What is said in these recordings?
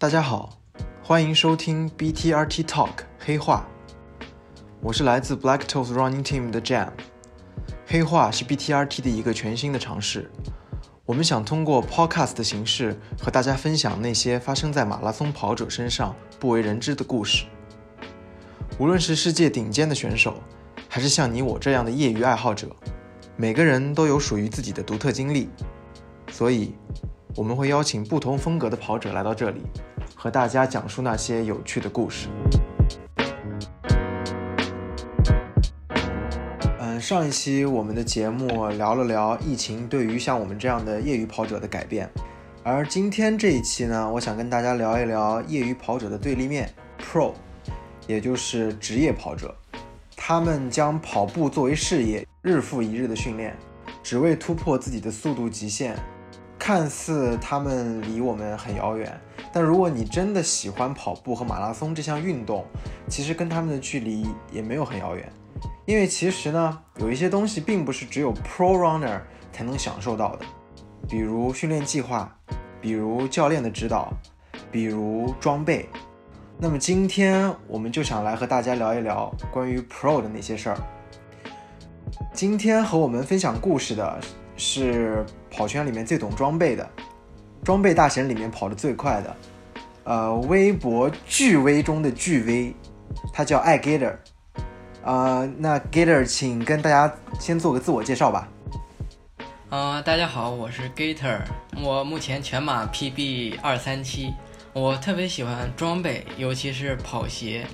大家好，欢迎收听 BTRT Talk 黑话。我是来自 Black Toes Running Team 的 Jam。黑话是 BTRT 的一个全新的尝试。我们想通过 Podcast 的形式和大家分享那些发生在马拉松跑者身上不为人知的故事。无论是世界顶尖的选手，还是像你我这样的业余爱好者，每个人都有属于自己的独特经历。所以，我们会邀请不同风格的跑者来到这里，和大家讲述那些有趣的故事。嗯，上一期我们的节目聊了聊疫情对于像我们这样的业余跑者的改变，而今天这一期呢，我想跟大家聊一聊业余跑者的对立面 ——Pro，也就是职业跑者。他们将跑步作为事业，日复一日的训练，只为突破自己的速度极限。看似他们离我们很遥远，但如果你真的喜欢跑步和马拉松这项运动，其实跟他们的距离也没有很遥远。因为其实呢，有一些东西并不是只有 pro runner 才能享受到的，比如训练计划，比如教练的指导，比如装备。那么今天我们就想来和大家聊一聊关于 pro 的那些事儿。今天和我们分享故事的。是跑圈里面最懂装备的，装备大神里面跑得最快的，呃，微博巨威中的巨威，他叫爱 Gator，啊，那 Gator，请跟大家先做个自我介绍吧。啊，大家好，我是 Gator，我目前全马 PB 二三七，我特别喜欢装备，尤其是跑鞋。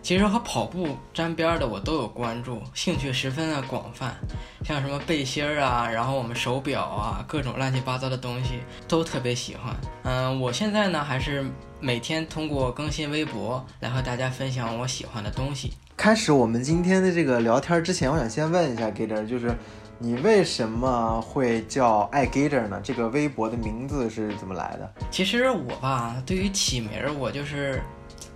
其实和跑步沾边的我都有关注，兴趣十分的广泛，像什么背心儿啊，然后我们手表啊，各种乱七八糟的东西都特别喜欢。嗯，我现在呢还是每天通过更新微博来和大家分享我喜欢的东西。开始我们今天的这个聊天之前，我想先问一下 Gator，就是你为什么会叫爱 Gator 呢？这个微博的名字是怎么来的？其实我吧，对于起名儿，我就是。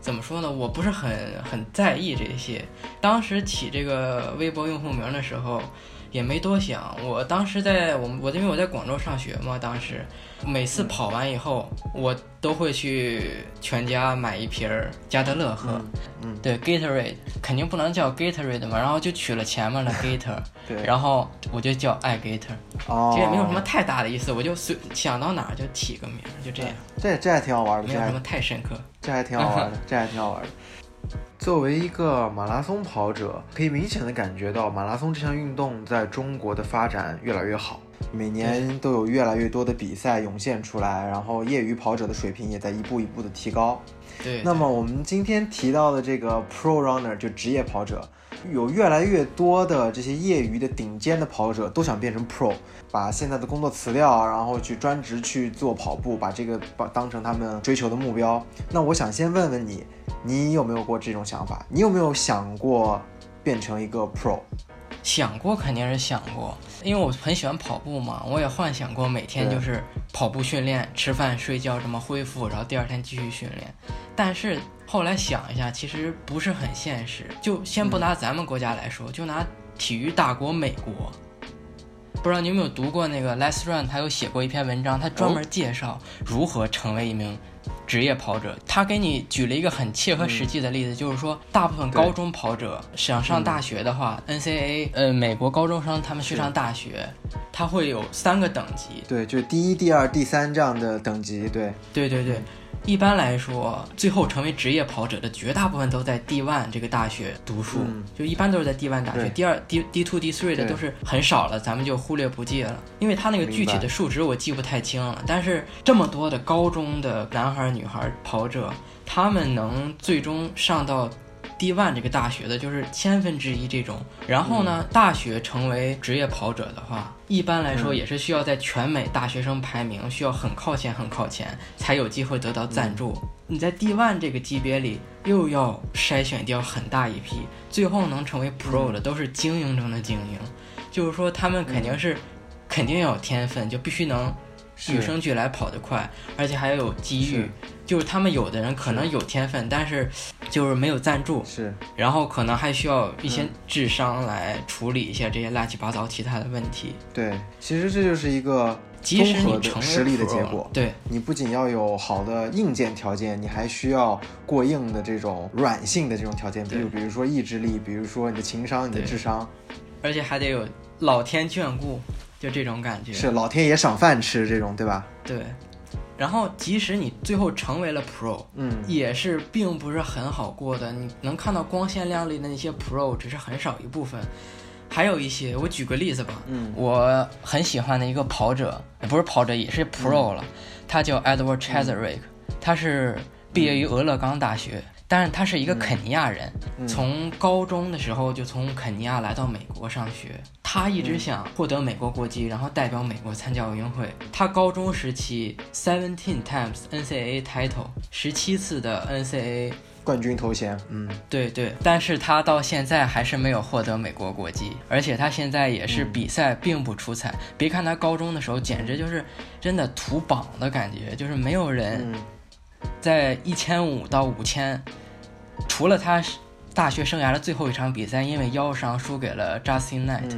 怎么说呢？我不是很很在意这些。当时起这个微博用户名的时候，也没多想。我当时在我们我因为我在广州上学嘛，当时每次跑完以后，我都会去全家买一瓶加德乐喝。嗯，对，Gatorade 肯定不能叫 Gatorade 嘛，然后就取了前面的 Gator。对，然后我就叫爱 Gator。哦，这也没有什么太大的意思，我就随想到哪儿就起个名，就这样。这这还挺好玩的，没有什么太深刻。这还挺好玩的，这还挺好玩的。作为一个马拉松跑者，可以明显的感觉到马拉松这项运动在中国的发展越来越好，每年都有越来越多的比赛涌现出来，然后业余跑者的水平也在一步一步的提高。对。那么我们今天提到的这个 pro runner 就职业跑者。有越来越多的这些业余的顶尖的跑者都想变成 pro，把现在的工作辞掉，然后去专职去做跑步，把这个把当成他们追求的目标。那我想先问问你，你有没有过这种想法？你有没有想过变成一个 pro？想过肯定是想过，因为我很喜欢跑步嘛，我也幻想过每天就是跑步训练、吃饭、睡觉这么恢复，然后第二天继续训练。但是后来想一下，其实不是很现实。就先不拿咱们国家来说，就拿体育大国美国，不知道你有没有读过那个 Les Run，他有写过一篇文章，他专门介绍如何成为一名。职业跑者，他给你举了一个很切合实际的例子，就是说，大部分高中跑者想上大学的话，NCAA，呃，美国高中生他们去上大学，他会有三个等级，对，就是第一、第二、第三这样的等级，对，对对对。一般来说，最后成为职业跑者的绝大部分都在 D one 这个大学读书，就一般都是在 D one 大学。第二 D D two D three 的都是很少了，咱们就忽略不计了，因为他那个具体的数值我记不太清了。但是这么多的高中的男孩女孩跑者，他们能最终上到。D one 这个大学的就是千分之一这种，然后呢，大学成为职业跑者的话，一般来说也是需要在全美大学生排名需要很靠前很靠前，才有机会得到赞助。你在 D one 这个级别里，又要筛选掉很大一批，最后能成为 Pro 的都是精英中的精英，就是说他们肯定是肯定要有天分，就必须能。与生俱来跑得快，而且还要有机遇。就是他们有的人可能有天分，但是就是没有赞助，是，然后可能还需要一些智商来处理一下这些乱七八糟其他的问题。对，其实这就是一个综合的实力的结果。对，你不仅要有好的硬件条件，你还需要过硬的这种软性的这种条件，比如比如说意志力，比如说你的情商、你的智商，而且还得有老天眷顾，就这种感觉。是老天爷赏饭吃这种，对吧？对。然后，即使你最后成为了 Pro，嗯，也是并不是很好过的。你能看到光鲜亮丽的那些 Pro，只是很少一部分，还有一些。我举个例子吧，嗯，我很喜欢的一个跑者，不是跑者，也是 Pro 了，他叫 Edward Chaserick，他是毕业于俄勒冈大学。但是他是一个肯尼亚人，从高中的时候就从肯尼亚来到美国上学。他一直想获得美国国籍，然后代表美国参加奥运会。他高中时期 seventeen times NCAA title，十七次的 NCAA 冠军头衔。嗯，对对。但是他到现在还是没有获得美国国籍，而且他现在也是比赛并不出彩。别看他高中的时候简直就是真的土榜的感觉，就是没有人在一千五到五千。除了他大学生涯的最后一场比赛，因为腰伤输给了 Justin Knight，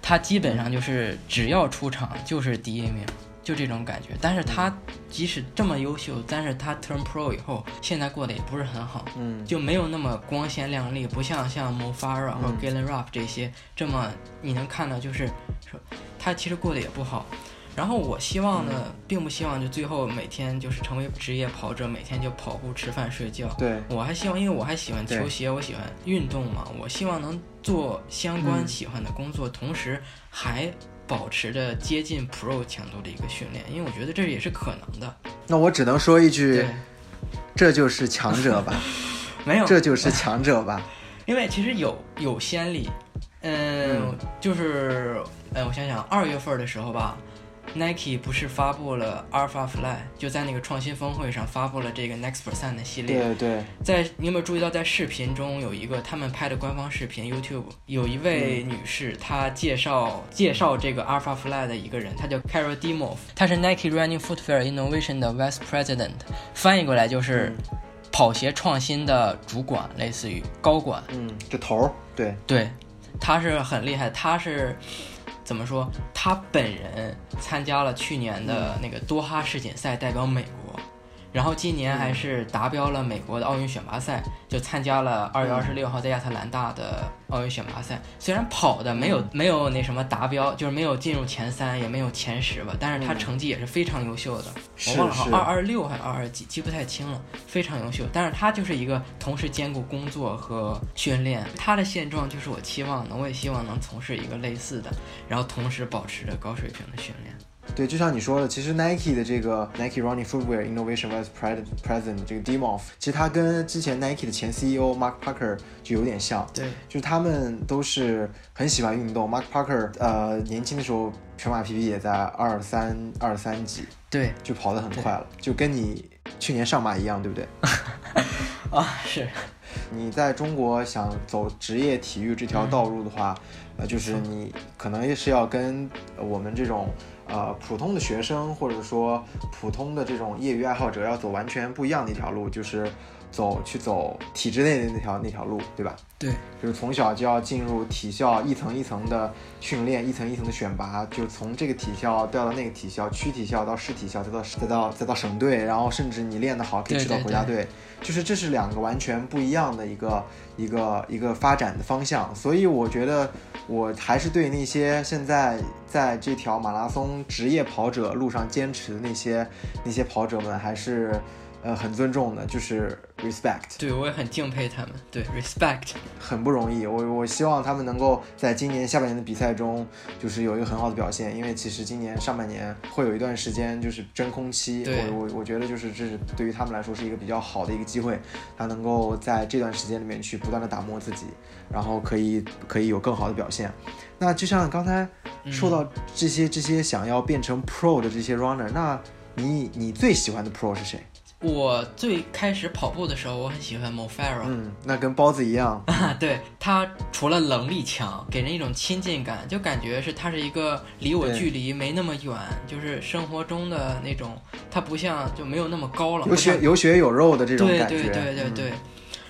他基本上就是只要出场就是第一名，就这种感觉。但是他即使这么优秀，但是他 turn pro 以后，现在过得也不是很好，就没有那么光鲜亮丽，不像像 Mo Farah 或 Galen Rupp 这些这么你能看到，就是说他其实过得也不好。然后我希望呢，并不希望就最后每天就是成为职业跑者，每天就跑步、吃饭、睡觉。对我还希望，因为我还喜欢球鞋，我喜欢运动嘛。我希望能做相关喜欢的工作，同时还保持着接近 Pro 强度的一个训练，因为我觉得这也是可能的。那我只能说一句，这就是强者吧？没有，这就是强者吧？因为其实有有先例，嗯，就是呃，我想想，二月份的时候吧。Nike 不是发布了 Alpha Fly，就在那个创新峰会上发布了这个 Next Percent 的系列。对对。在你有没有注意到，在视频中有一个他们拍的官方视频，YouTube 有一位女士，她介绍介绍这个 Alpha Fly 的一个人，她叫 Carol Dimov，她是 Nike Running Footwear Innovation 的 Vice President，翻译过来就是跑鞋创新的主管，类似于高管。嗯，这头儿。对对，她是很厉害，她是。怎么说？他本人参加了去年的那个多哈世锦赛，代表美国。然后今年还是达标了美国的奥运选拔赛，就参加了二月二十六号在亚特兰大的奥运选拔赛。虽然跑的没有没有那什么达标，就是没有进入前三，也没有前十吧，但是他成绩也是非常优秀的。我忘了好二二六还是二二几，记不太清了。非常优秀，但是他就是一个同时兼顾工作和训练。他的现状就是我期望的，我也希望能从事一个类似的，然后同时保持着高水平的训练。对，就像你说的，其实 Nike 的这个 Nike Running Footwear Innovation Vice President 这个 Dimov，其实他跟之前 Nike 的前 CEO Mark Parker 就有点像。对，就是他们都是很喜欢运动。Mark Parker 呃年轻的时候全马 PB 也在二三二三级，对，就跑得很快了，就跟你去年上马一样，对不对？啊，是。你在中国想走职业体育这条道路的话，呃，就是你可能也是要跟我们这种。呃，普通的学生或者说普通的这种业余爱好者要走完全不一样的一条路，就是走去走体制内的那条那条路，对吧？对，就是从小就要进入体校，一层一层的训练，一层一层的选拔，就从这个体校调到那个体校，区体校到市体校，再到再到再到省队，然后甚至你练得好可以去到国家队，就是这是两个完全不一样的一个一个一个发展的方向，所以我觉得。我还是对那些现在在这条马拉松职业跑者路上坚持的那些那些跑者们，还是呃很尊重的，就是 respect。对我也很敬佩他们。对 respect，很不容易。我我希望他们能够在今年下半年的比赛中，就是有一个很好的表现。因为其实今年上半年会有一段时间就是真空期。我我我觉得就是这是对于他们来说是一个比较好的一个机会，他能够在这段时间里面去不断的打磨自己。然后可以可以有更好的表现，那就像刚才说到这些这些想要变成 pro 的这些 runner，那你你最喜欢的 pro 是谁？我最开始跑步的时候，我很喜欢 Mo Farah。嗯，那跟包子一样。对 他除了能力强，给人一种亲近感，就感觉是他是一个离我距离没那么远，就是生活中的那种，他不像就没有那么高冷，有血有血有肉的这种感觉。对对对对对。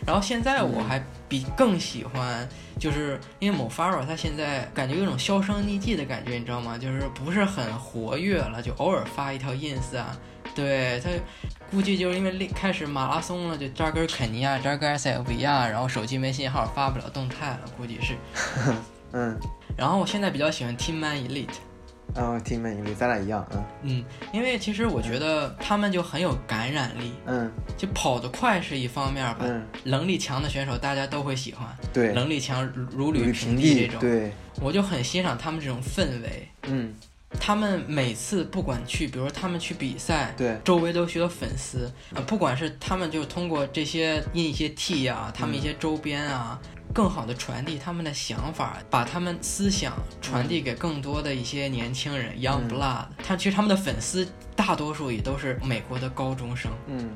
然后现在我还比更喜欢，就是因为 Mo Farah 他现在感觉有种销声匿迹的感觉，你知道吗？就是不是很活跃了，就偶尔发一条 ins 啊。对他，估计就是因为开始马拉松了，就扎根肯尼亚，扎根 SFV 啊，然后手机没信号，发不了动态了，估计是。嗯。然后我现在比较喜欢 Team Man Elite。嗯，Team Man Elite，咱俩一样。啊。嗯，因为其实我觉得他们就很有感染力。嗯。就跑得快是一方面吧。嗯。能力强的选手大家都会喜欢。对。能力强如履平地这种。对。我就很欣赏他们这种氛围。嗯。他们每次不管去，比如他们去比赛，对，周围都许多粉丝啊。不管是他们就通过这些印一些 T 啊，他们一些周边啊，更好的传递他们的想法，把他们思想传递给更多的一些年轻人，Young Blood。他其实他们的粉丝大多数也都是美国的高中生。嗯。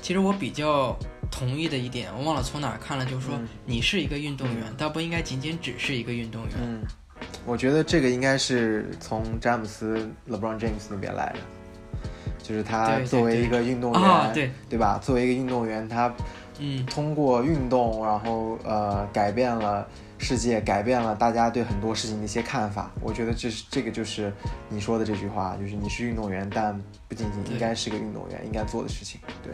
其实我比较同意的一点，我忘了从哪看了，就是说你是一个运动员，倒不应该仅仅只是一个运动员。嗯。我觉得这个应该是从詹姆斯 LeBron James 那边来的，就是他作为一个运动员，对对吧？作为一个运动员，他嗯，通过运动，然后呃，改变了世界，改变了大家对很多事情的一些看法。我觉得这是这个就是你说的这句话，就是你是运动员，但不仅仅应该是个运动员应该做的事情，对。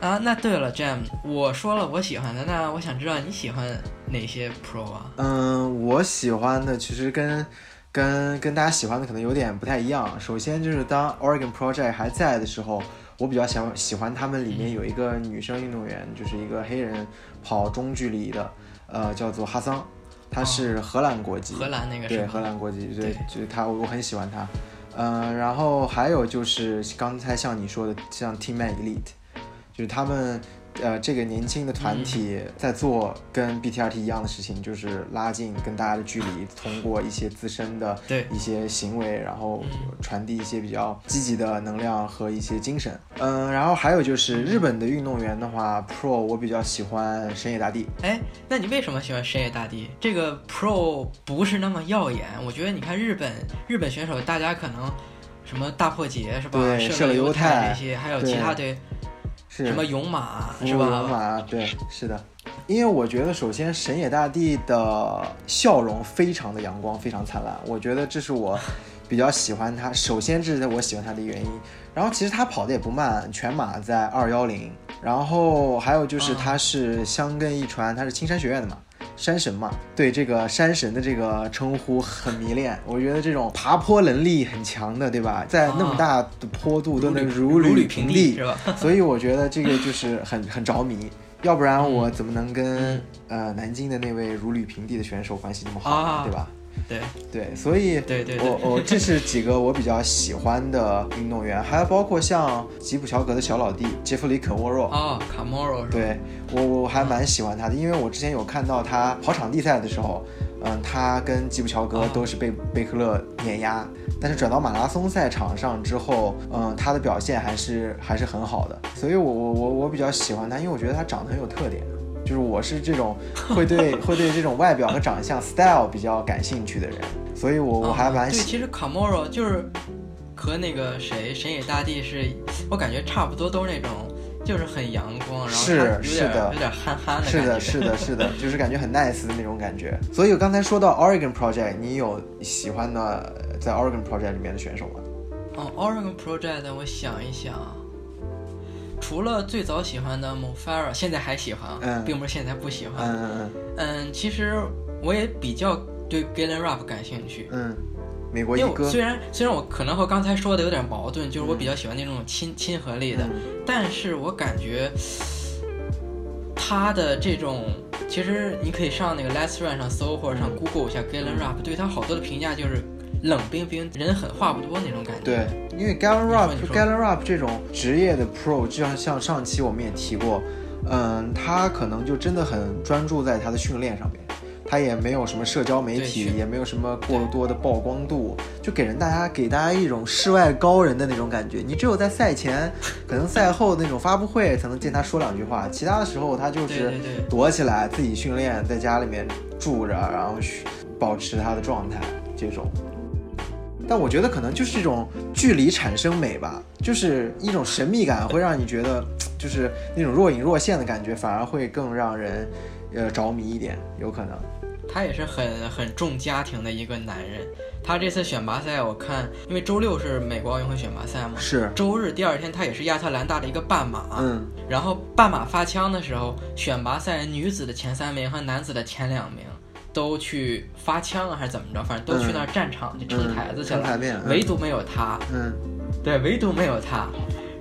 啊，那对了，Jam，我说了我喜欢的，那我想知道你喜欢哪些 Pro 啊？嗯，我喜欢的其实跟跟跟大家喜欢的可能有点不太一样。首先就是当 Oregon Project 还在的时候，我比较喜喜欢他们里面有一个女生运动员，就是一个黑人跑中距离的，呃，叫做哈桑，她是荷兰国籍，荷兰那个对，荷兰国籍，对，就是她，我很喜欢她。嗯，然后还有就是刚才像你说的，像 Team Man Elite。就是他们，呃，这个年轻的团体在做跟 BTRT 一样的事情，就是拉近跟大家的距离，通过一些自身的一些行为，然后传递一些比较积极的能量和一些精神。嗯，然后还有就是日本的运动员的话，Pro 我比较喜欢深野大地。哎，那你为什么喜欢深野大地？这个 Pro 不是那么耀眼，我觉得你看日本日本选手，大家可能什么大破节是吧？对，射犹太这些，还有其他的。什么勇马是吧？勇马对，是的。因为我觉得，首先神野大地的笑容非常的阳光，非常灿烂。我觉得这是我比较喜欢他。首先，这是我喜欢他的原因。然后，其实他跑的也不慢，全马在二幺零。然后还有就是他是香根一传，他是青山学院的嘛。山神嘛，对这个山神的这个称呼很迷恋。我觉得这种爬坡能力很强的，对吧？在那么大的坡度都能如履平地，是吧？所以我觉得这个就是很很着迷。要不然我怎么能跟呃南京的那位如履平地的选手关系那么好呢，对吧？对。对，所以，对对，我我这是几个我比较喜欢的运动员，还有包括像吉普乔格的小老弟杰弗里肯沃若。啊，卡莫若，对我我还蛮喜欢他的，因为我之前有看到他跑场地赛的时候，嗯，他跟吉普乔格都是被贝克勒碾压，但是转到马拉松赛场上之后，嗯，他的表现还是还是很好的，所以我我我我比较喜欢他，因为我觉得他长得很有特点。就是我是这种会对 会对这种外表和长相 style 比较感兴趣的人，所以我我还蛮对。其实卡莫罗就是和那个谁神野大地是，我感觉差不多，都是那种就是很阳光，然后是是的，有点憨憨的是的，是的，是的，就是感觉很 nice 的那种感觉。所以我刚才说到 Oregon Project，你有喜欢的在 Oregon Project 里面的选手吗？哦，Oregon Project，我想一想。除了最早喜欢的 Mo Farah，现在还喜欢，并不是现在不喜欢。嗯嗯嗯。嗯，其实我也比较对 Galen Rupp 感兴趣。嗯，美国一哥。虽然虽然我可能和刚才说的有点矛盾，就是我比较喜欢那种亲亲和力的，但是我感觉他的这种，其实你可以上那个 Let's Run 上搜，或者上 Google 一下 Galen Rupp，对他好多的评价就是。冷冰冰，人狠话不多那种感觉。对，因为 Galen Rupp，Galen Rupp 这种职业的 Pro，就像像上期我们也提过，嗯，他可能就真的很专注在他的训练上面，他也没有什么社交媒体，也没有什么过多的曝光度，就给人大家给大家一种世外高人的那种感觉。你只有在赛前，可能赛后那种发布会才能见他说两句话，其他的时候他就是躲起来自己训练，在家里面住着，然后保持他的状态这种。但我觉得可能就是这种距离产生美吧，就是一种神秘感，会让你觉得就是那种若隐若现的感觉，反而会更让人呃着迷一点，有可能。他也是很很重家庭的一个男人。他这次选拔赛，我看，因为周六是美国奥运会选拔赛嘛，是周日第二天，他也是亚特兰大的一个半马。嗯，然后半马发枪的时候，选拔赛女子的前三名和男子的前两名。都去发枪啊，还是怎么着？反正都去那儿战场去撑台子去了，唯独没有他。嗯，对，唯独没有他。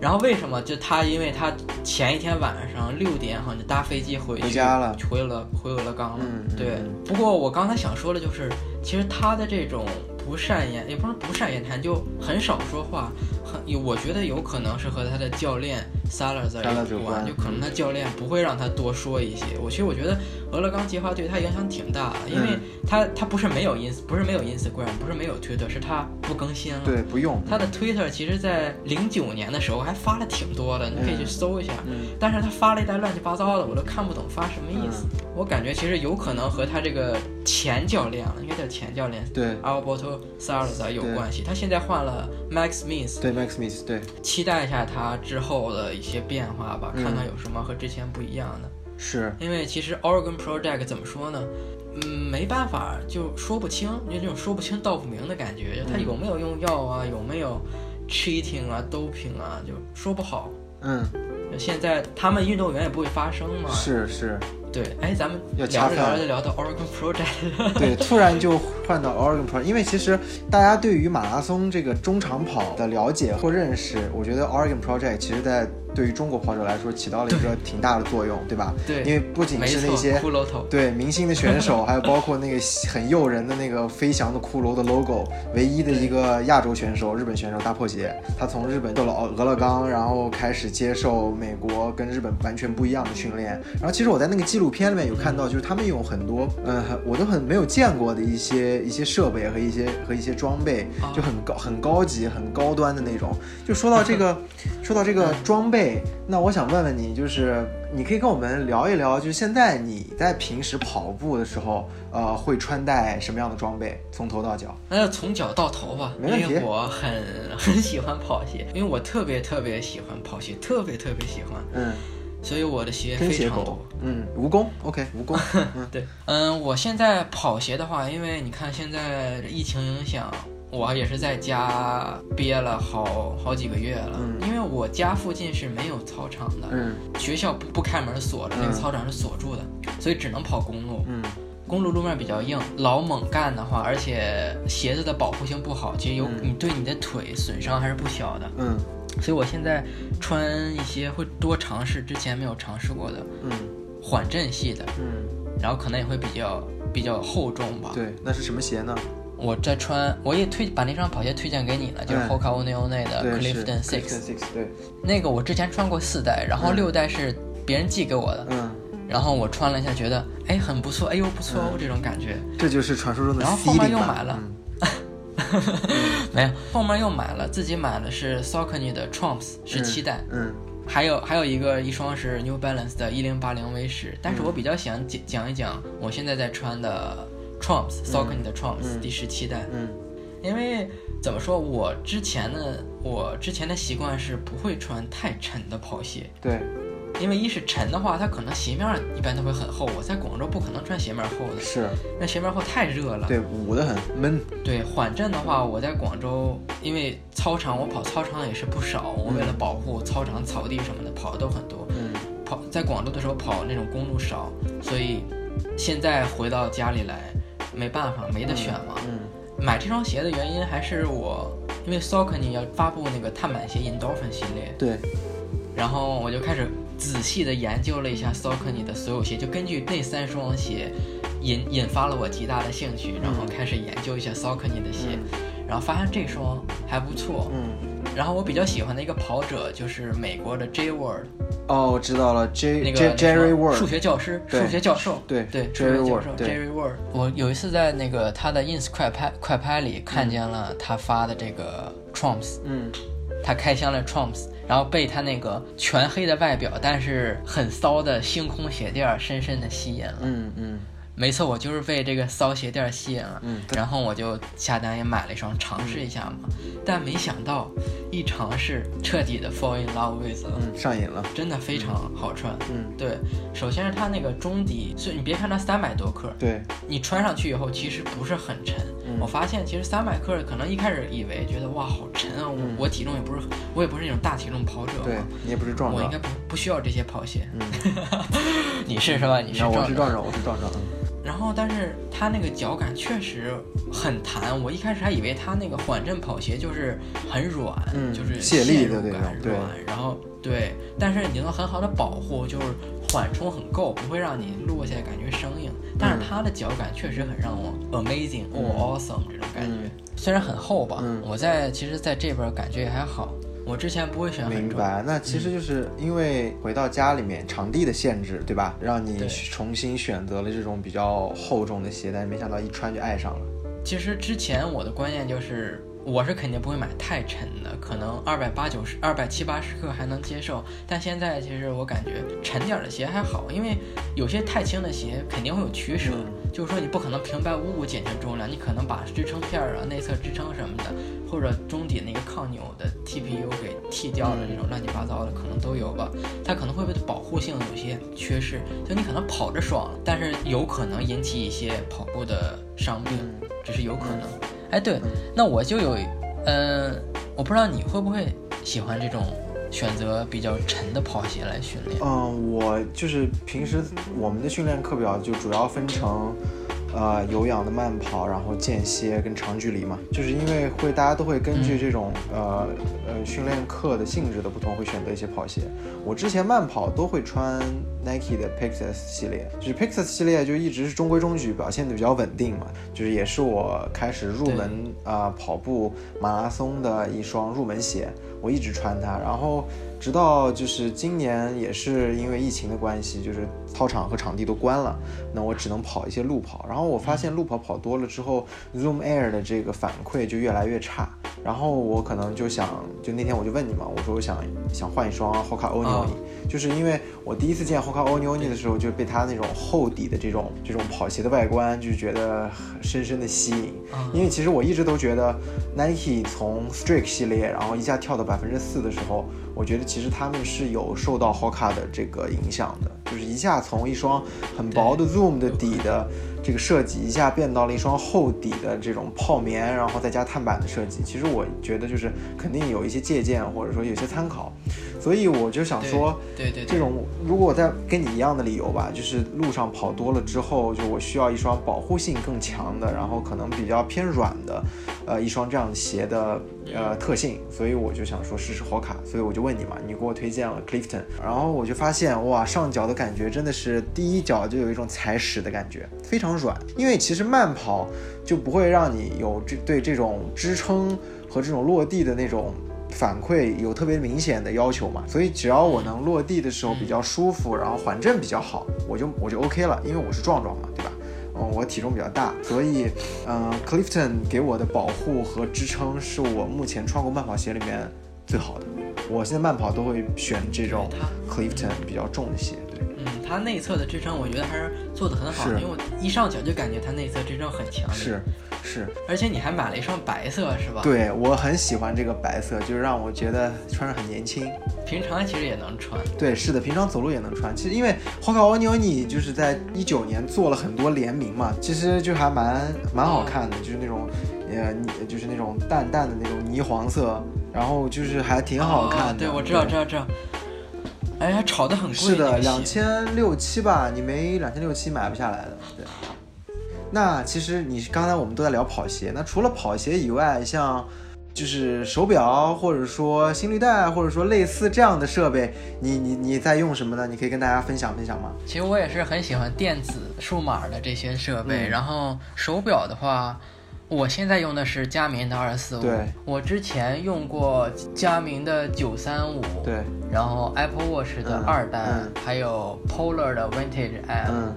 然后为什么？就他，因为他前一天晚上六点好像就搭飞机回回家了，回了回俄勒冈了。嗯，对。不过我刚才想说的就是，其实他的这种不善言，也不是不善言谈，就很少说话。很，我觉得有可能是和他的教练。萨勒在有关，就可能他教练不会让他多说一些。我其实我觉得俄勒冈计划对他影响挺大的，因为他他不是没有 ins，不是没有 Instagram，不是没有 Twitter，是他不更新了。对，不用。他的 Twitter 其实，在零九年的时候还发了挺多的，你可以去搜一下。嗯。但是他发了一堆乱七八糟的，我都看不懂发什么意思。我感觉其实有可能和他这个前教练了，应该叫前教练，对，Alberto Salazar 有关系。他现在换了 Max Smith。对，Max Smith，对。期待一下他之后的。一些变化吧，看看有什么和之前不一样的。是因为其实 Oregon Project 怎么说呢？嗯，没办法，就说不清，就这种说不清道不明的感觉。他有没有用药啊？有没有 cheating 啊？doping 啊？就说不好。嗯。现在他们运动员也不会发声嘛。是是。对，哎，咱们聊着聊着就聊到 Oregon Project。对，突然就换到 Oregon Project，因为其实大家对于马拉松这个中长跑的了解或认识，我觉得 Oregon Project 其实在。对于中国跑者来说，起到了一个挺大的作用，对吧？对，因为不仅是那些骷髅头，对明星的选手，还有包括那个很诱人的那个飞翔的骷髅的 logo，唯一的一个亚洲选手，日本选手大破鞋，他从日本到了俄勒冈，然后开始接受美国跟日本完全不一样的训练。然后其实我在那个记录片里面有看到，就是他们有很多，嗯，我都很没有见过的一些一些设备和一些和一些装备，就很高很高级很高端的那种。就说到这个，说到这个装备。那我想问问你，就是你可以跟我们聊一聊，就是现在你在平时跑步的时候，呃，会穿戴什么样的装备，从头到脚？那就从脚到头吧，没问题。因为我很 很喜欢跑鞋，因为我特别特别喜欢跑鞋，特别特别喜欢。嗯，所以我的鞋非常多。嗯，蜈蚣，OK，蜈蚣。嗯，对。嗯，我现在跑鞋的话，因为你看现在疫情影响。我也是在家憋了好好几个月了，因为我家附近是没有操场的，学校不不开门锁着，那个操场是锁住的，所以只能跑公路。公路路面比较硬，老猛干的话，而且鞋子的保护性不好，其实有你对你的腿损伤还是不小的。嗯，所以我现在穿一些会多尝试之前没有尝试过的，嗯，缓震系的，嗯，然后可能也会比较比较厚重吧。对，那是什么鞋呢？我在穿，我也推把那双跑鞋推荐给你了，就是 Hoka One One 的 Clifton Six。对，那个我之前穿过四代，然后六代是别人寄给我的。嗯。然后我穿了一下，觉得哎很不错，哎呦不错哦这种感觉。这就是传说中的。然后后面又买了，没有，后面又买了，自己买的是 Saucony 的 Trumps 十七代。嗯。还有还有一个一双是 New Balance 的一零八零 V 十，但是我比较想讲讲一讲我现在在穿的。Trumps Saucony 的 Trumps 第十七代，嗯，因为怎么说，我之前的我之前的习惯是不会穿太沉的跑鞋，对，因为一是沉的话，它可能鞋面一般都会很厚，我在广州不可能穿鞋面厚的，是，那鞋面厚太热了，对，捂得很闷，对，缓震的话，我在广州，因为操场我跑操场也是不少，我为了保护操场草地什么的跑的都很多，嗯，跑在广州的时候跑那种公路少，所以现在回到家里来。没办法，没得选嘛。嗯，买这双鞋的原因还是我，因为 Saucony 要发布那个碳板鞋 Endorphin 系列。对。然后我就开始仔细的研究了一下 Saucony 的所有鞋，就根据那三双鞋引引发了我极大的兴趣，然后开始研究一下 Saucony 的鞋，然后发现这双还不错。嗯。然后我比较喜欢的一个跑者就是美国的 J Ward。哦，我知道了，J 那个 Jerry Word，数学教师、数学教授，对对 Jerry 数学教 Word，授对 Jerry Word。我有一次在那个他的 ins 快拍快拍里看见了他发的这个 Trumps，嗯他开箱了 Trumps，然后被他那个全黑的外表，但是很骚的星空鞋垫儿深深的吸引了。嗯嗯没错，我就是被这个骚鞋垫儿吸引了。嗯，然后我就下单也买了一双尝试一下嘛，但没想到一尝试彻底的 fall in love with 了，嗯上瘾了，真的非常好穿。嗯对，首先是它那个中底，所以你别看它三百多克，对，你穿上去以后其实不是很沉。嗯我发现其实三百克可能一开始以为觉得哇好沉啊，我、嗯我体重也不是，我也不是那种大体重跑者你也不是壮壮我应该，不不需要这些跑鞋。嗯，你是是吧？你是那我。是壮壮，我是壮壮，嗯然后，但是它那个脚感确实很弹。我一开始还以为它那个缓震跑鞋就是很软，嗯就是泄力的那种对软。然后对，但是你能很好的保护，就是缓冲很够，不会让你落下感觉生硬。但是它的脚感确实很让我 amazing 嗯 or awesome 这种感觉。嗯虽然很厚吧，嗯我在其实在这边感觉也还好。我之前不会选明白，那其实就是因为回到家里面场地的限制，对吧？让你重新选择了这种比较厚重的鞋，但是没想到一穿就爱上了。其实之前我的观念就是，我是肯定不会买太沉的，可能二百八九十、二百七八十克还能接受。但现在其实我感觉沉点儿的鞋还好，因为有些太轻的鞋肯定会有取舍，嗯就是说你不可能平白无故减轻重量，你可能把支撑片儿啊、内侧支撑什么的，或者中底那个抗扭的 TPU 给剃掉了，这种乱七八糟的可能都有吧。它可能会被保护性有些缺失，就你可能跑着爽，但是有可能引起一些跑步的伤病。嗯这是有可能。哎，对，那我就有，呃，我不知道你会不会喜欢这种选择比较沉的跑鞋来训练。嗯，我就是平时我们的训练课表就主要分成，呃，有氧的慢跑，然后间歇跟长距离嘛。就是因为会大家都会根据这种、呃呃训练课的性质的不同，会选择一些跑鞋。我之前慢跑都会穿 Nike 的 Pixis 系列，就是 Pixis 系列就一直是中规中矩，表现的比较稳定嘛。就是也是我开始入门啊、跑步马拉松的一双入门鞋，我一直穿它，然后。直到就是今年也是因为疫情的关系，就是操场和场地都关了，那我只能跑一些路跑。然后我发现路跑跑多了之后，Zoom Air 的这个反馈就越来越差。然后我可能就想，就那天我就问你嘛，我说我想想换一双 Hoka Oni Oni，、就是因为我第一次见 Hoka Oni Oni 的时候，就被它那种厚底的这种这种跑鞋的外观，就觉得深深的吸引。嗯因为其实我一直都觉得 Nike 从 Strike 系列，然后一下跳到百分之四的时候，我觉得其实他们是有受到 Hoka 的这个影响的，就是一下从一双很薄的 Zoom 的底的这个设计，一下变到了一双厚底的这种泡棉，然后再加碳板的设计。其实我觉得就是肯定有一些借鉴，或者说有些参考，所以我就想说。对对对，这种，如果我在跟你一样的理由吧，就是路上跑多了之后，就我需要一双保护性更强的，然后可能比较偏软的，呃，一双这样的鞋的呃特性，所以我就想说试试火卡，所以我就问你嘛，你给我推荐了 Clifton，然后我就发现哇，上脚的感觉真的是第一脚就有一种踩屎的感觉，非常软，因为其实慢跑就不会让你有这对这种支撑和这种落地的那种。反馈有特别明显的要求嘛，所以只要我能落地的时候比较舒服，然后缓震比较好，我就我就 OK 了，因为我是壮壮嘛，对吧？嗯，我体重比较大，所以嗯，Clifton 给我的保护和支撑是我目前穿过慢跑鞋里面最好的。我现在慢跑都会选这种 Clifton 比较重的鞋，对。嗯，它内侧的支撑我觉得还是做的很好，是因为我一上脚就感觉它内侧支撑很强烈。是，是，而且你还买了一双白色是吧？，对我很喜欢这个白色，就是让我觉得穿上很年轻。平常其实也能穿。对，是的，平常走路也能穿。其实因为 Hoka Oni Oni 就是在一九年做了很多联名嘛，其实就还蛮蛮好看的，就是那种呃，你就是那种淡淡的那种泥黄色，然后就是还挺好看的。哦对，我知道，知道，知道。哎呀，炒的很贵。是的，两千六七吧，你没两千六七买不下来的。对。那其实你刚才我们都在聊跑鞋，那除了跑鞋以外，像就是手表或者说心率带或者说类似这样的设备，你你你在用什么呢？你可以跟大家分享分享吗？其实我也是很喜欢电子数码的这些设备，嗯然后手表的话，我现在用的是佳明的二四五，对，我之前用过佳明的九三五，对，然后 Apple Watch 的二代，嗯还有 Polar 的 Vintage M。嗯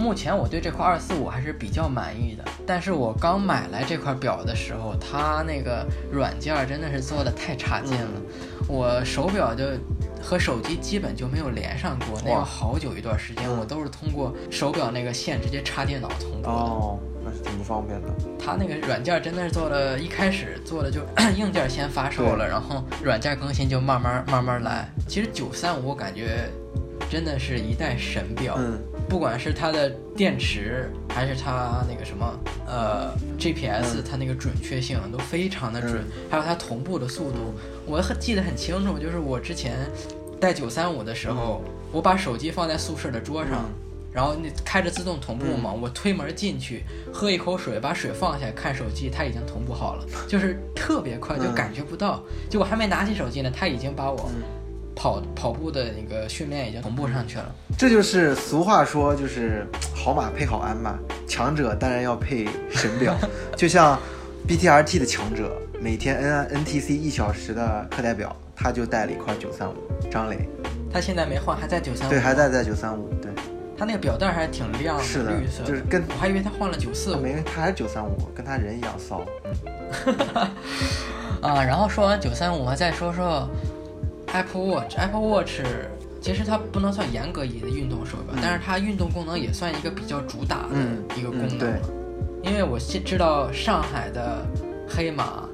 目前我对这块二四五还是比较满意的，但是我刚买来这块表的时候，它那个软件儿真的是做的太差劲了，我手表就和手机基本就没有连上过，那要好久一段时间，嗯。我都是通过手表那个线直接插电脑同步的。哦，那是挺不方便的。它那个软件真的是做的，一开始做的就 硬件先发售了，然后软件更新就慢慢慢慢来。其实九三五我感觉真的是一代神表，嗯不管是它的电池还是它那个什么呃 GPS，、它那个准确性都非常的准，嗯。还有它同步的速度，我很记得很清楚，就是我之前带九三五的时候，我把手机放在宿舍的桌上。嗯。然后那开着自动同步嘛，我推门进去，喝一口水，把水放下，看手机，它已经同步好了，就是特别快，就嗯。感觉不到。就我还没拿起手机呢，它已经把我嗯跑跑步的那个训练已经同步上去了。这就是俗话说，就是好马配好鞍嘛。强者当然要配神表，就像 BTRT 的强者，每天 N NTC 一小时的课代表，他就带了一块九三五。张磊，他现在没换，还在九三五。对，还在在九三五，对，他那个表带还挺亮的，是的绿色，就是跟我还以为他换了九四五没，他还是九三五，跟他人一样骚。嗯 啊。然后说完九三五，我再说说 Apple Watch。Apple Watch 其实它不能算严格意义的运动手表，但是它运动功能也算一个比较主打的嗯一个功能嗯对了。因为我现知道上海的黑马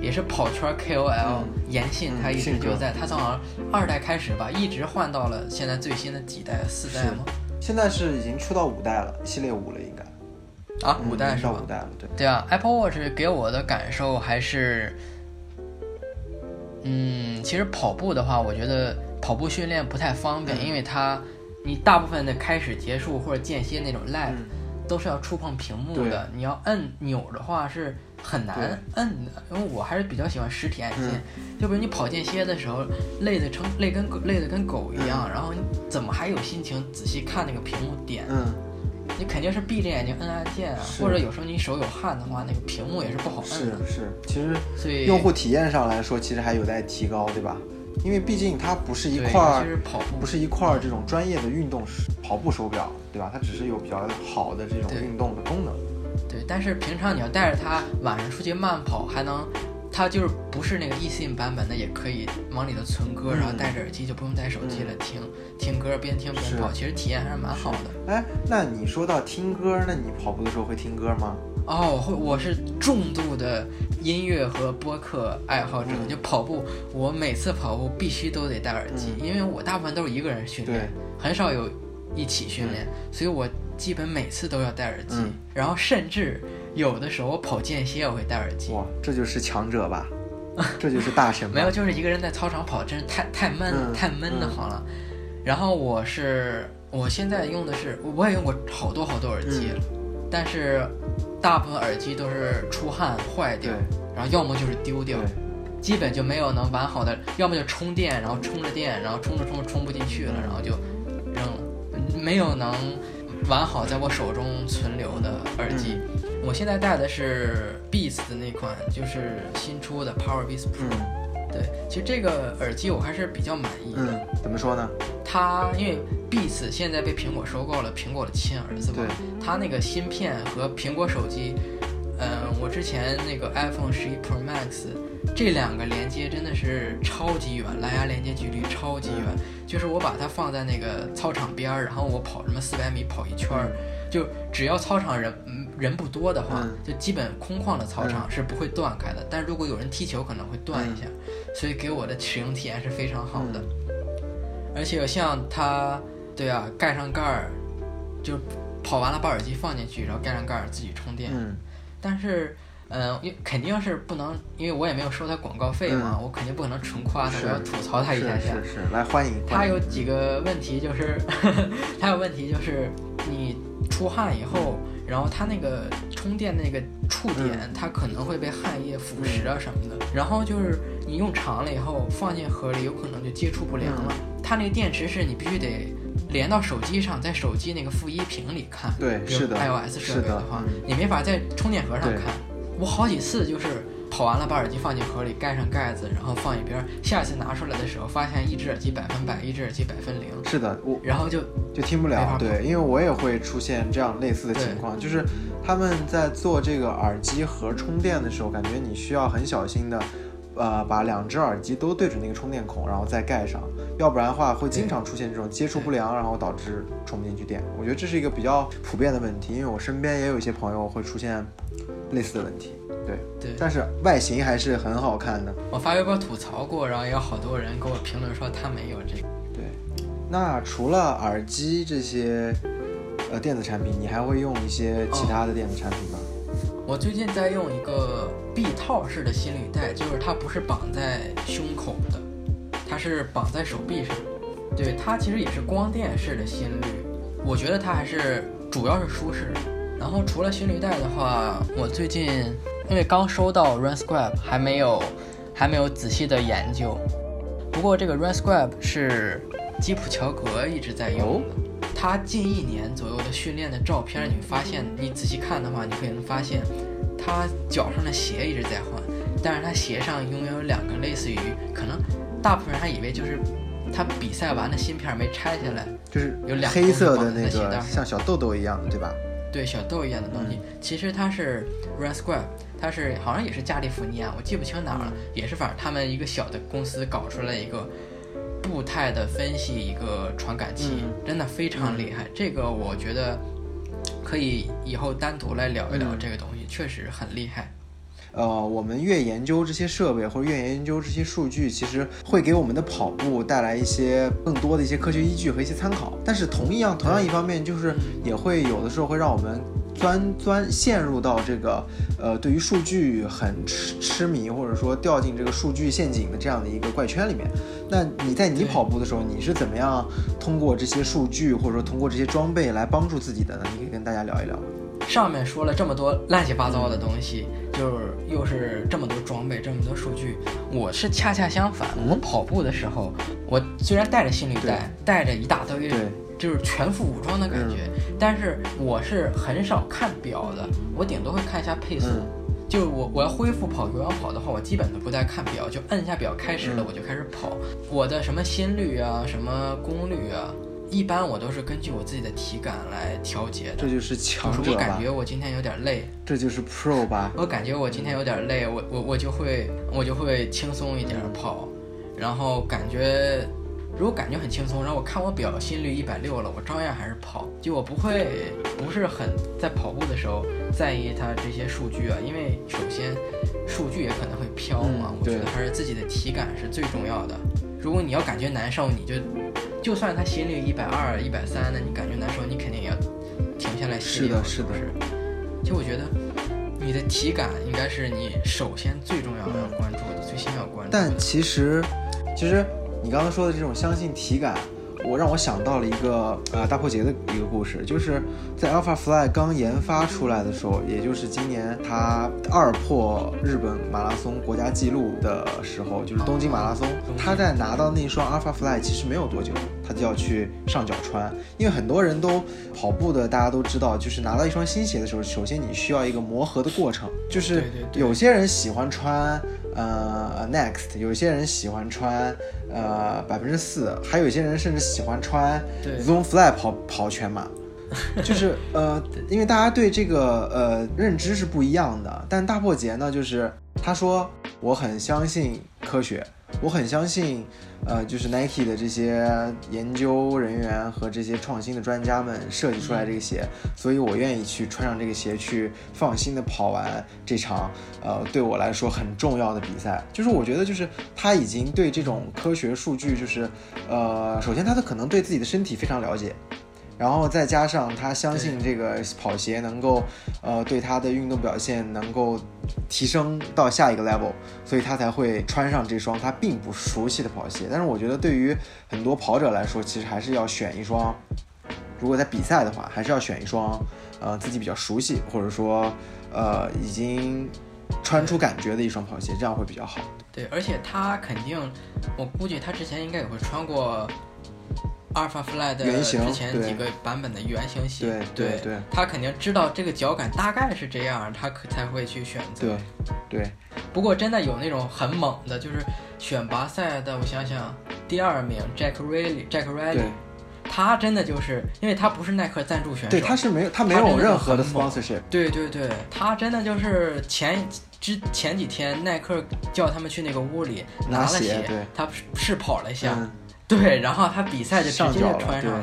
也是跑圈 KOL 嗯严信，他一直就在，他从好像二代开始吧，一直换到了现在最新的几代，四代吗？现在是已经出到五代了，系列五了应该。啊，嗯五代是吧到五？代了，对。对啊，Apple Watch 给我的感受还是，嗯，其实跑步的话，我觉得跑步训练不太方便，嗯。因为它你大部分的开始、结束或者间歇那种嗯。都是要触碰屏幕的，你要摁钮的话是很难摁的，因为我还是比较喜欢实体按键。嗯。就比如你跑间歇的时候，累的成累跟累的跟狗一样，然后你怎么还有心情仔细看那个屏幕点？嗯，你肯定是闭着眼睛摁按键啊，或者有时候你手有汗的话，那个屏幕也是不好摁是的。是，其实所以用户体验上来说，其实还有待提高，对吧？因为毕竟它不是一块儿尤其是跑步不是一块儿这种专业的运动跑步手表，对吧？它只是有比较好的这种运动的功能。对，但是平常你要带着它晚上出去慢跑，还能，它就是不是那个 eSIM 版本的，也可以往里头存歌，嗯然后戴着耳机就不用带手机了，听听歌边听边跑，其实体验还是蛮好的。哎，那你说到听歌，那你跑步的时候会听歌吗？哦，我会，我是重度的音乐和播客爱好者。嗯就跑步，我每次跑步必须都得戴耳机，嗯因为我大部分都是一个人训练，很少有一起训练，所以我基本每次都要戴耳机。嗯然后甚至有的时候我跑间歇我会戴耳机。哇，这就是强者吧？这就是大神吧？没有，就是一个人在操场跑，真是太太闷了，嗯太闷的慌了。然后我是我现在用的是，我也用过好多好多耳机，嗯但是大部分耳机都是出汗坏掉，然后要么就是丢掉，基本就没有能完好的，要么就充电，然后充着电，然后充着充着充不进去了，然后就扔了，没有能完好在我手中存留的耳机。嗯我现在戴的是 Beats 的那款，就是新出的 Power Beats Pro。嗯对，其实这个耳机我还是比较满意的。嗯，怎么说呢？它因为 Beats 现在被苹果收购了，苹果的亲儿子嘛对，它那个芯片和苹果手机，嗯、我之前那个 iPhone 十一 Pro Max 这两个连接真的是超级远，蓝牙连接距离超级远，就是我把它放在那个操场边儿，然后我跑什么四百米跑一圈儿，就只要操场人嗯人不多的话，嗯就基本空旷的操场是不会断开的，但如果有人踢球可能会断一下，所以给我的使用体验是非常好的。而且像它，对啊，盖上盖儿，就跑完了把耳机放进去，然后盖上盖儿自己充电。嗯但是，嗯、因肯定是不能，因为我也没有收他广告费嘛，嗯我肯定不可能纯夸他，我要吐槽他一下下。是是是，来欢迎。它欢迎有几个问题，就是 它有问题就是你出汗以后，然后它那个充电那个触点，它可能会被汗液腐蚀啊什么的。然后就是你用长了以后放进盒里，有可能就接触不良了。它那个电池是你必须得连到手机上，在手机那个负一屏里看。对是的 iOS 设备的话，嗯你没法在充电盒上看。我好几次就是跑完了，把耳机放进盒里，盖上盖子，然后放一边。下次拿出来的时候，发现一只耳机百分百，一只耳机百分零。是的，我然后就就听不了。对，因为我也会出现这样类似的情况，就是他们在做这个耳机盒充电的时候，感觉你需要很小心的。呃，把两只耳机都对准那个充电孔，然后再盖上，要不然的话会经常出现这种接触不良，然后导致充不进去电。我觉得这是一个比较普遍的问题，因为我身边也有一些朋友会出现类似的问题。对对，但是外形还是很好看的。我发微博吐槽过，然后也有好多人给我评论说他没有这个。对，那除了耳机这些呃电子产品，你还会用一些其他的电子产品吗？我最近在用一个臂套式的心率带，就是它不是绑在胸口的，它是绑在手臂上。对，它其实也是光电式的心率，我觉得它还是主要是舒适。然后除了心率带的话，我最近因为刚收到 RunScribe，还没有还没有仔细的研究。不过这个 RunScribe 是基普乔格一直在用的。他近一年左右的训练的照片，你会发现，你仔细看的话，你会能发现，他脚上的鞋一直在换，但是他鞋上拥有两个类似于，可能大部分人还以为就是他比赛完的芯片没拆下来，就是有两黑色的那个像小豆豆一样的，对吧？对，小豆一样的东西，其实它是 Run Square，它是好像也是加利福尼亚，我记不清哪儿了，也是反正他们一个小的公司搞出来一个。步态的分析一个传感器，真的非常厉害。这个我觉得可以以后单独来聊一聊这个东西，确实很厉害。呃，我们越研究这些设备或者越研究这些数据，其实会给我们的跑步带来一些更多的一些科学依据和一些参考。但是同一样，同样一方面，就是也会有的时候会让我们。钻钻陷入到这个呃，对于数据很痴痴迷，或者说掉进这个数据陷阱的这样的一个怪圈里面。那你在你跑步的时候，你是怎么样通过这些数据，或者说通过这些装备来帮助自己的呢？你可以跟大家聊一聊。上面说了这么多乱七八糟的东西，就是又是这么多装备，这么多数据。我是恰恰相反，我跑步的时候，我虽然带着心率带，带着一大堆。就是全副武装的感觉，但是我是很少看表的，我顶多会看一下配速。就我我要恢复跑有氧跑的话，我基本都不带看表，就摁一下表开始了，我就开始跑。我的什么心率啊，什么功率啊，一般我都是根据我自己的体感来调节的。这就是强者我感觉我今天有点累，这就是 Pro 吧？我感觉我今天有点累，我我我就会我就会轻松一点跑，然后感觉。如果感觉很轻松，然后我看我表心率一百六了，我照样还是跑。就我不会不是很在跑步的时候在意它这些数据啊，因为首先数据也可能会飘嘛。我觉得还是自己的体感是最重要的。如果你要感觉难受，你就就算他心率一百二、一百三，那你感觉难受，你肯定也要停下来歇。是的，是的。就我觉得你的体感应该是你首先最重要要关注的，最先要关注。但其实，其实。你刚刚说的这种相信体感，我让我想到了一个呃大破节的一个故事，就是在 Alpha Fly 刚研发出来的时候，也就是今年它二破日本马拉松国家纪录的时候，就是东京马拉松，他在拿到那双 Alpha Fly 其实没有多久，他就要去上脚穿，因为很多人都跑步的，大家都知道，就是拿到一双新鞋的时候，首先你需要一个磨合的过程，就是有些人喜欢穿。呃，Next，有些人喜欢穿呃百分之四，还有一些人甚至喜欢穿 Zoom Fly 跑跑全马，就是呃，因为大家对这个呃认知是不一样的。但大破节呢，就是他说我很相信科学。我很相信，呃，就是 Nike 的这些研究人员和这些创新的专家们设计出来这个鞋，所以我愿意去穿上这个鞋去放心的跑完这场，呃，对我来说很重要的比赛。就是我觉得，就是他已经对这种科学数据，就是，呃，首先他的可能对自己的身体非常了解。然后再加上他相信这个跑鞋能够，呃，对他的运动表现能够提升到下一个 level，所以他才会穿上这双他并不熟悉的跑鞋。但是我觉得对于很多跑者来说，其实还是要选一双，如果在比赛的话，还是要选一双，呃，自己比较熟悉或者说，呃，已经穿出感觉的一双跑鞋，这样会比较好。对，而且他肯定，我估计他之前应该也会穿过。Alpha Fly 的之前几个版本的原型系，对对对，他肯定知道这个脚感大概是这样，他可才会去选择。对对。不过真的有那种很猛的，就是选拔赛的，我想想，第二名 Jack Riley，Jack Riley，他真的就是因为他不是耐克赞助选手，对，他是没有他没有任何的 sponsorship，对对对，他真的就是前之前几天耐克叫他们去那个屋里拿了鞋，他试跑了一下，对，然后他比赛就直接就穿上了，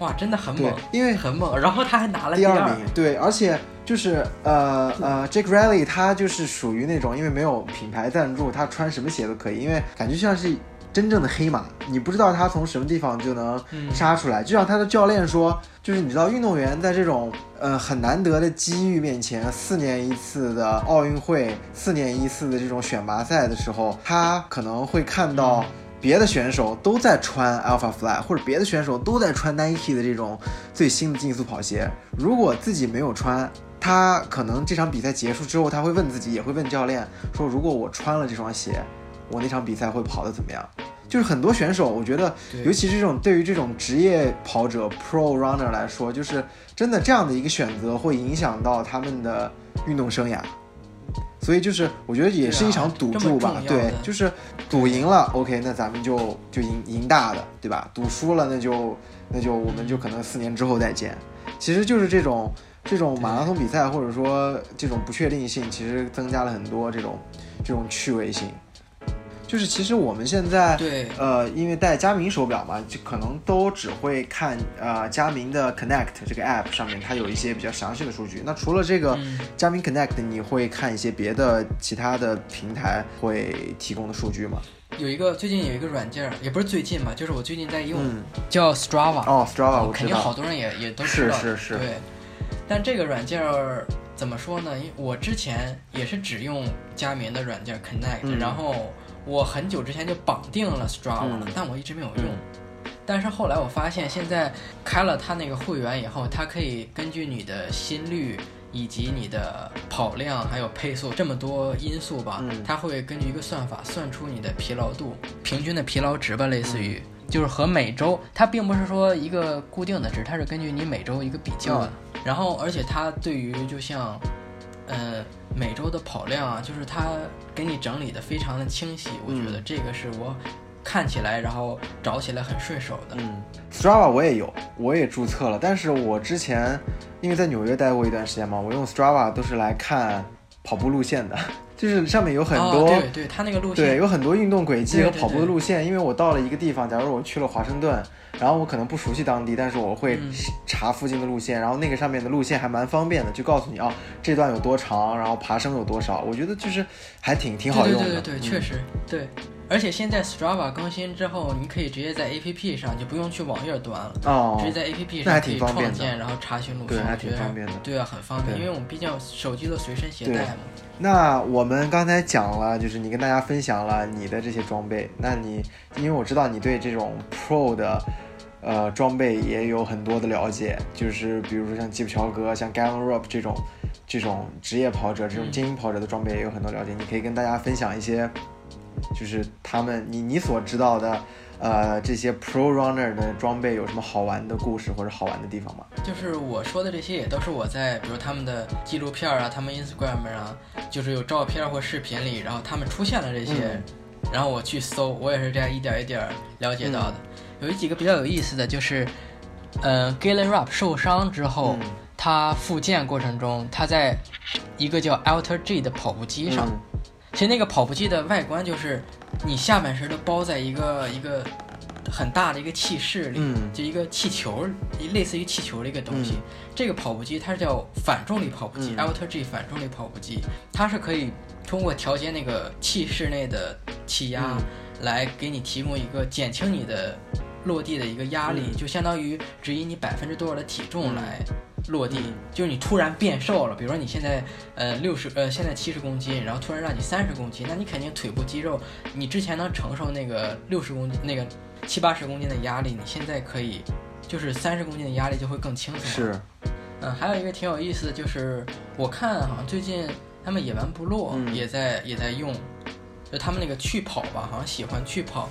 哇，真的很猛，因为很猛，然后他还拿了第二名，对，而且。就是呃呃，Jake Riley 他就是属于那种，因为没有品牌赞助，他穿什么鞋都可以，因为感觉像是真正的黑马，你不知道他从什么地方就能杀出来。就像他的教练说，就是你知道，运动员在这种呃很难得的机遇面前，四年一次的奥运会，四年一次的这种选拔赛的时候，他可能会看到。别的选手都在穿 Alpha Fly，或者别的选手都在穿 Nike 的这种最新的竞速跑鞋。如果自己没有穿，他可能这场比赛结束之后，他会问自己，也会问教练说：如果我穿了这双鞋，我那场比赛会跑得怎么样？就是很多选手，我觉得，尤其是这种对于这种职业跑者 Pro Runner 来说，就是真的这样的一个选择会影响到他们的运动生涯。所以就是，我觉得也是一场赌注吧，对，就是赌赢了，OK，那咱们就就赢赢大的，对吧？赌输了，那就那就我们就可能四年之后再见。其实就是这种这种马拉松比赛，或者说这种不确定性，其实增加了很多这种这种趣味性。就是其实我们现在对呃，因为戴佳明手表嘛，就可能都只会看呃佳明的 Connect 这个 App 上面，它有一些比较详细的数据。那除了这个佳明 Connect，你会看一些别的其他的平台会提供的数据吗？有一个最近有一个软件，也不是最近吧，就是我最近在用，叫 Strava。哦，Strava，我肯定好多人也也都知道。是是是。对。但这个软件怎么说呢？因为我之前也是只用佳明的软件 Connect，然后。我很久之前就绑定了 Strava 了，但我一直没有用。但是后来我发现，现在开了它那个会员以后，它可以根据你的心率以及你的跑量还有配速这么多因素吧，它会根据一个算法算出你的疲劳度，平均的疲劳值吧，类似于就是和每周，它并不是说一个固定的值，它是根据你每周一个比较的。然后，而且它对于就像，呃。每周的跑量啊，就是它给你整理的非常的清晰，我觉得这个是我看起来然后找起来很顺手的。嗯，Strava 我也有，我也注册了，但是我之前因为在纽约待过一段时间嘛，我用 Strava 都是来看跑步路线的，就是上面有很多，对对，它那个路线对有很多运动轨迹和跑步的路线，因为我到了一个地方，假如我去了华盛顿。然后我可能不熟悉当地，但是我会查附近的路线，然后那个上面的路线还蛮方便的，就告诉你啊这段有多长，然后爬升有多少，我觉得就是还挺挺好用的。对对对对，确实对。而且现在 Strava 更新之后，你可以直接在 APP 上，就不用去网页端了，哦，直接在 APP 上可以创建，然后查询路线，还挺方便的。对啊，很方便，因为我们毕竟手机都随身携带嘛。那我们刚才讲了，就是你跟大家分享了你的这些装备，那你因为我知道你对这种 Pro 的。呃，装备也有很多的了解，就是比如说像吉普乔格、像 Galen Rupp 这种这种职业跑者、这种精英跑者的装备也有很多了解。你可以跟大家分享一些，就是他们你你所知道的，呃，这些 Pro Runner 的装备有什么好玩的故事或者好玩的地方吗？就是我说的这些也都是我在比如他们的纪录片啊、他们 Instagram 啊，就是有照片或视频里，然后他们出现了这些，然后我去搜，我也是这样一点一点了解到的。有几个比较有意思的就是，呃，Galen Rupp 受伤之后，他复健过程中，他在一个叫 Alter G 的跑步机上，其实那个跑步机的外观就是你下半身都包在一个一个很大的一个气室里，就一个气球，类似于气球的一个东西。这个跑步机它是叫反重力跑步机，Alter G 反重力跑步机，它是可以通过调节那个气室内的气压，来给你提供一个减轻你的。落地的一个压力，就相当于只以你百分之多少的体重来落地。就是你突然变瘦了，比如说你现在呃六十呃现在七十公斤，然后突然让你三十公斤，那你肯定腿部肌肉，你之前能承受那个六十公斤那个七八十公斤的压力，你现在可以就是三十公斤的压力就会更轻松。是，嗯，还有一个挺有意思的就是，我看好像最近他们野蛮部落也在也在用，就他们那个去跑吧，好像喜欢去跑，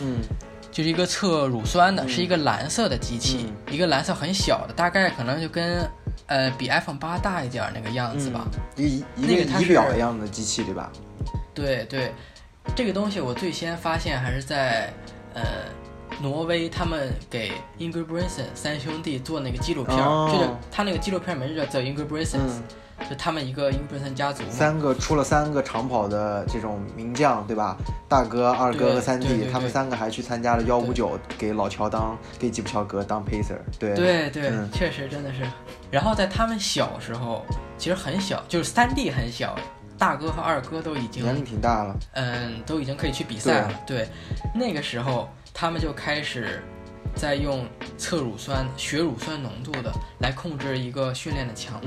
嗯。就是一个测乳酸的，是一个蓝色的机器，一个蓝色很小的，大概可能就跟呃比 iPhone 八大一点那个样子吧，一一个仪表一样的机器，对吧？对对，这个东西我最先发现还是在呃。挪威他们给 Ingrid Bresson 三兄弟做那个纪录片，就是他那个纪录片名字叫 Ingrid Bresson，就他们一个 Ingrid Bresson 家族，三个出了三个长跑的这种名将，对吧？大哥、二哥和三弟，他们三个还去参加了幺五九，给老乔当，给吉普乔格当 pacer，对对对，确实真的是。然后在他们小时候，其实很小，就是三弟很小，大哥和二哥都已经年龄挺大了，嗯，都已经可以去比赛了。对，那个时候。他们就开始在用测乳酸、血乳酸浓度的来控制一个训练的强度。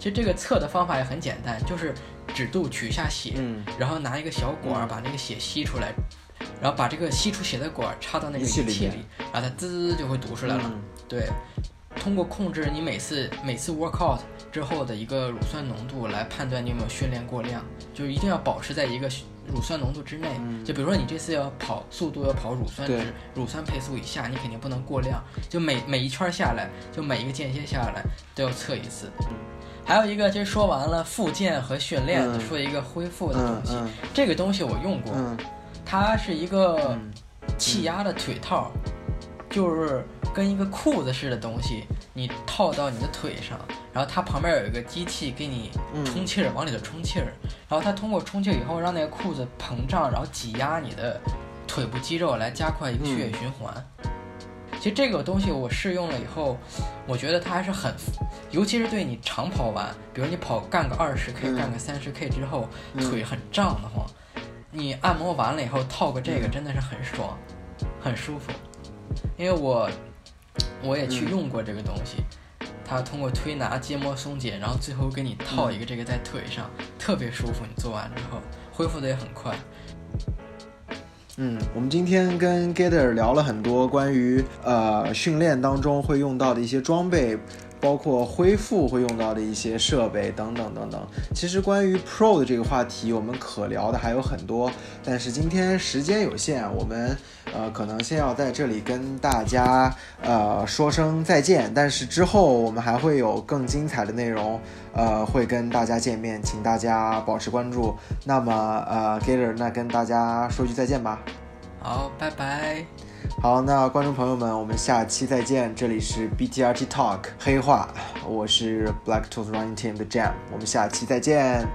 其实这个测的方法也很简单，就是指肚取下血，然后拿一个小管把那个血吸出来，然后把这个吸出血的管插到那个仪器里，然后它滋就会读出来了。对，通过控制你每次每次 workout 之后的一个乳酸浓度来判断你有没有训练过量，就是一定要保持在一个。乳酸浓度之内，就比如说你这次要跑速度要跑乳酸值，乳酸配速以下，你肯定不能过量。就每每一圈下来，就每一个间歇下来都要测一次。还有一个就是说完了复健和训练，说一个恢复的东西。这个东西我用过，它是一个气压的腿套，就是跟一个裤子似的东西，你套到你的腿上。然后它旁边有一个机器给你充气儿，往里头充气儿。然后它通过充气以后，让那个裤子膨胀，然后挤压你的腿部肌肉，来加快一个血液循环。其实这个东西我试用了以后，我觉得它还是很，尤其是对你长跑完，比如你跑干个二十 K，干个三十 K 之后，腿很胀的慌，你按摩完了以后套个这个真的是很爽，很舒服。因为我我也去用过这个东西。它通过推拿、结膜松解，然后最后给你套一个这个在腿上，特别舒服。你做完之后，恢复的也很快。嗯，我们今天跟 Gator 聊了很多关于呃训练当中会用到的一些装备。包括恢复会用到的一些设备等等等等。其实关于 Pro 的这个话题，我们可聊的还有很多，但是今天时间有限，我们呃可能先要在这里跟大家呃说声再见。但是之后我们还会有更精彩的内容，呃会跟大家见面，请大家保持关注。那么呃 Gator，那跟大家说句再见吧。好，拜拜。好，那观众朋友们，我们下期再见。这里是 BTRT Talk 黑话，我是 Black Tooth Running Team 的 Jam，我们下期再见。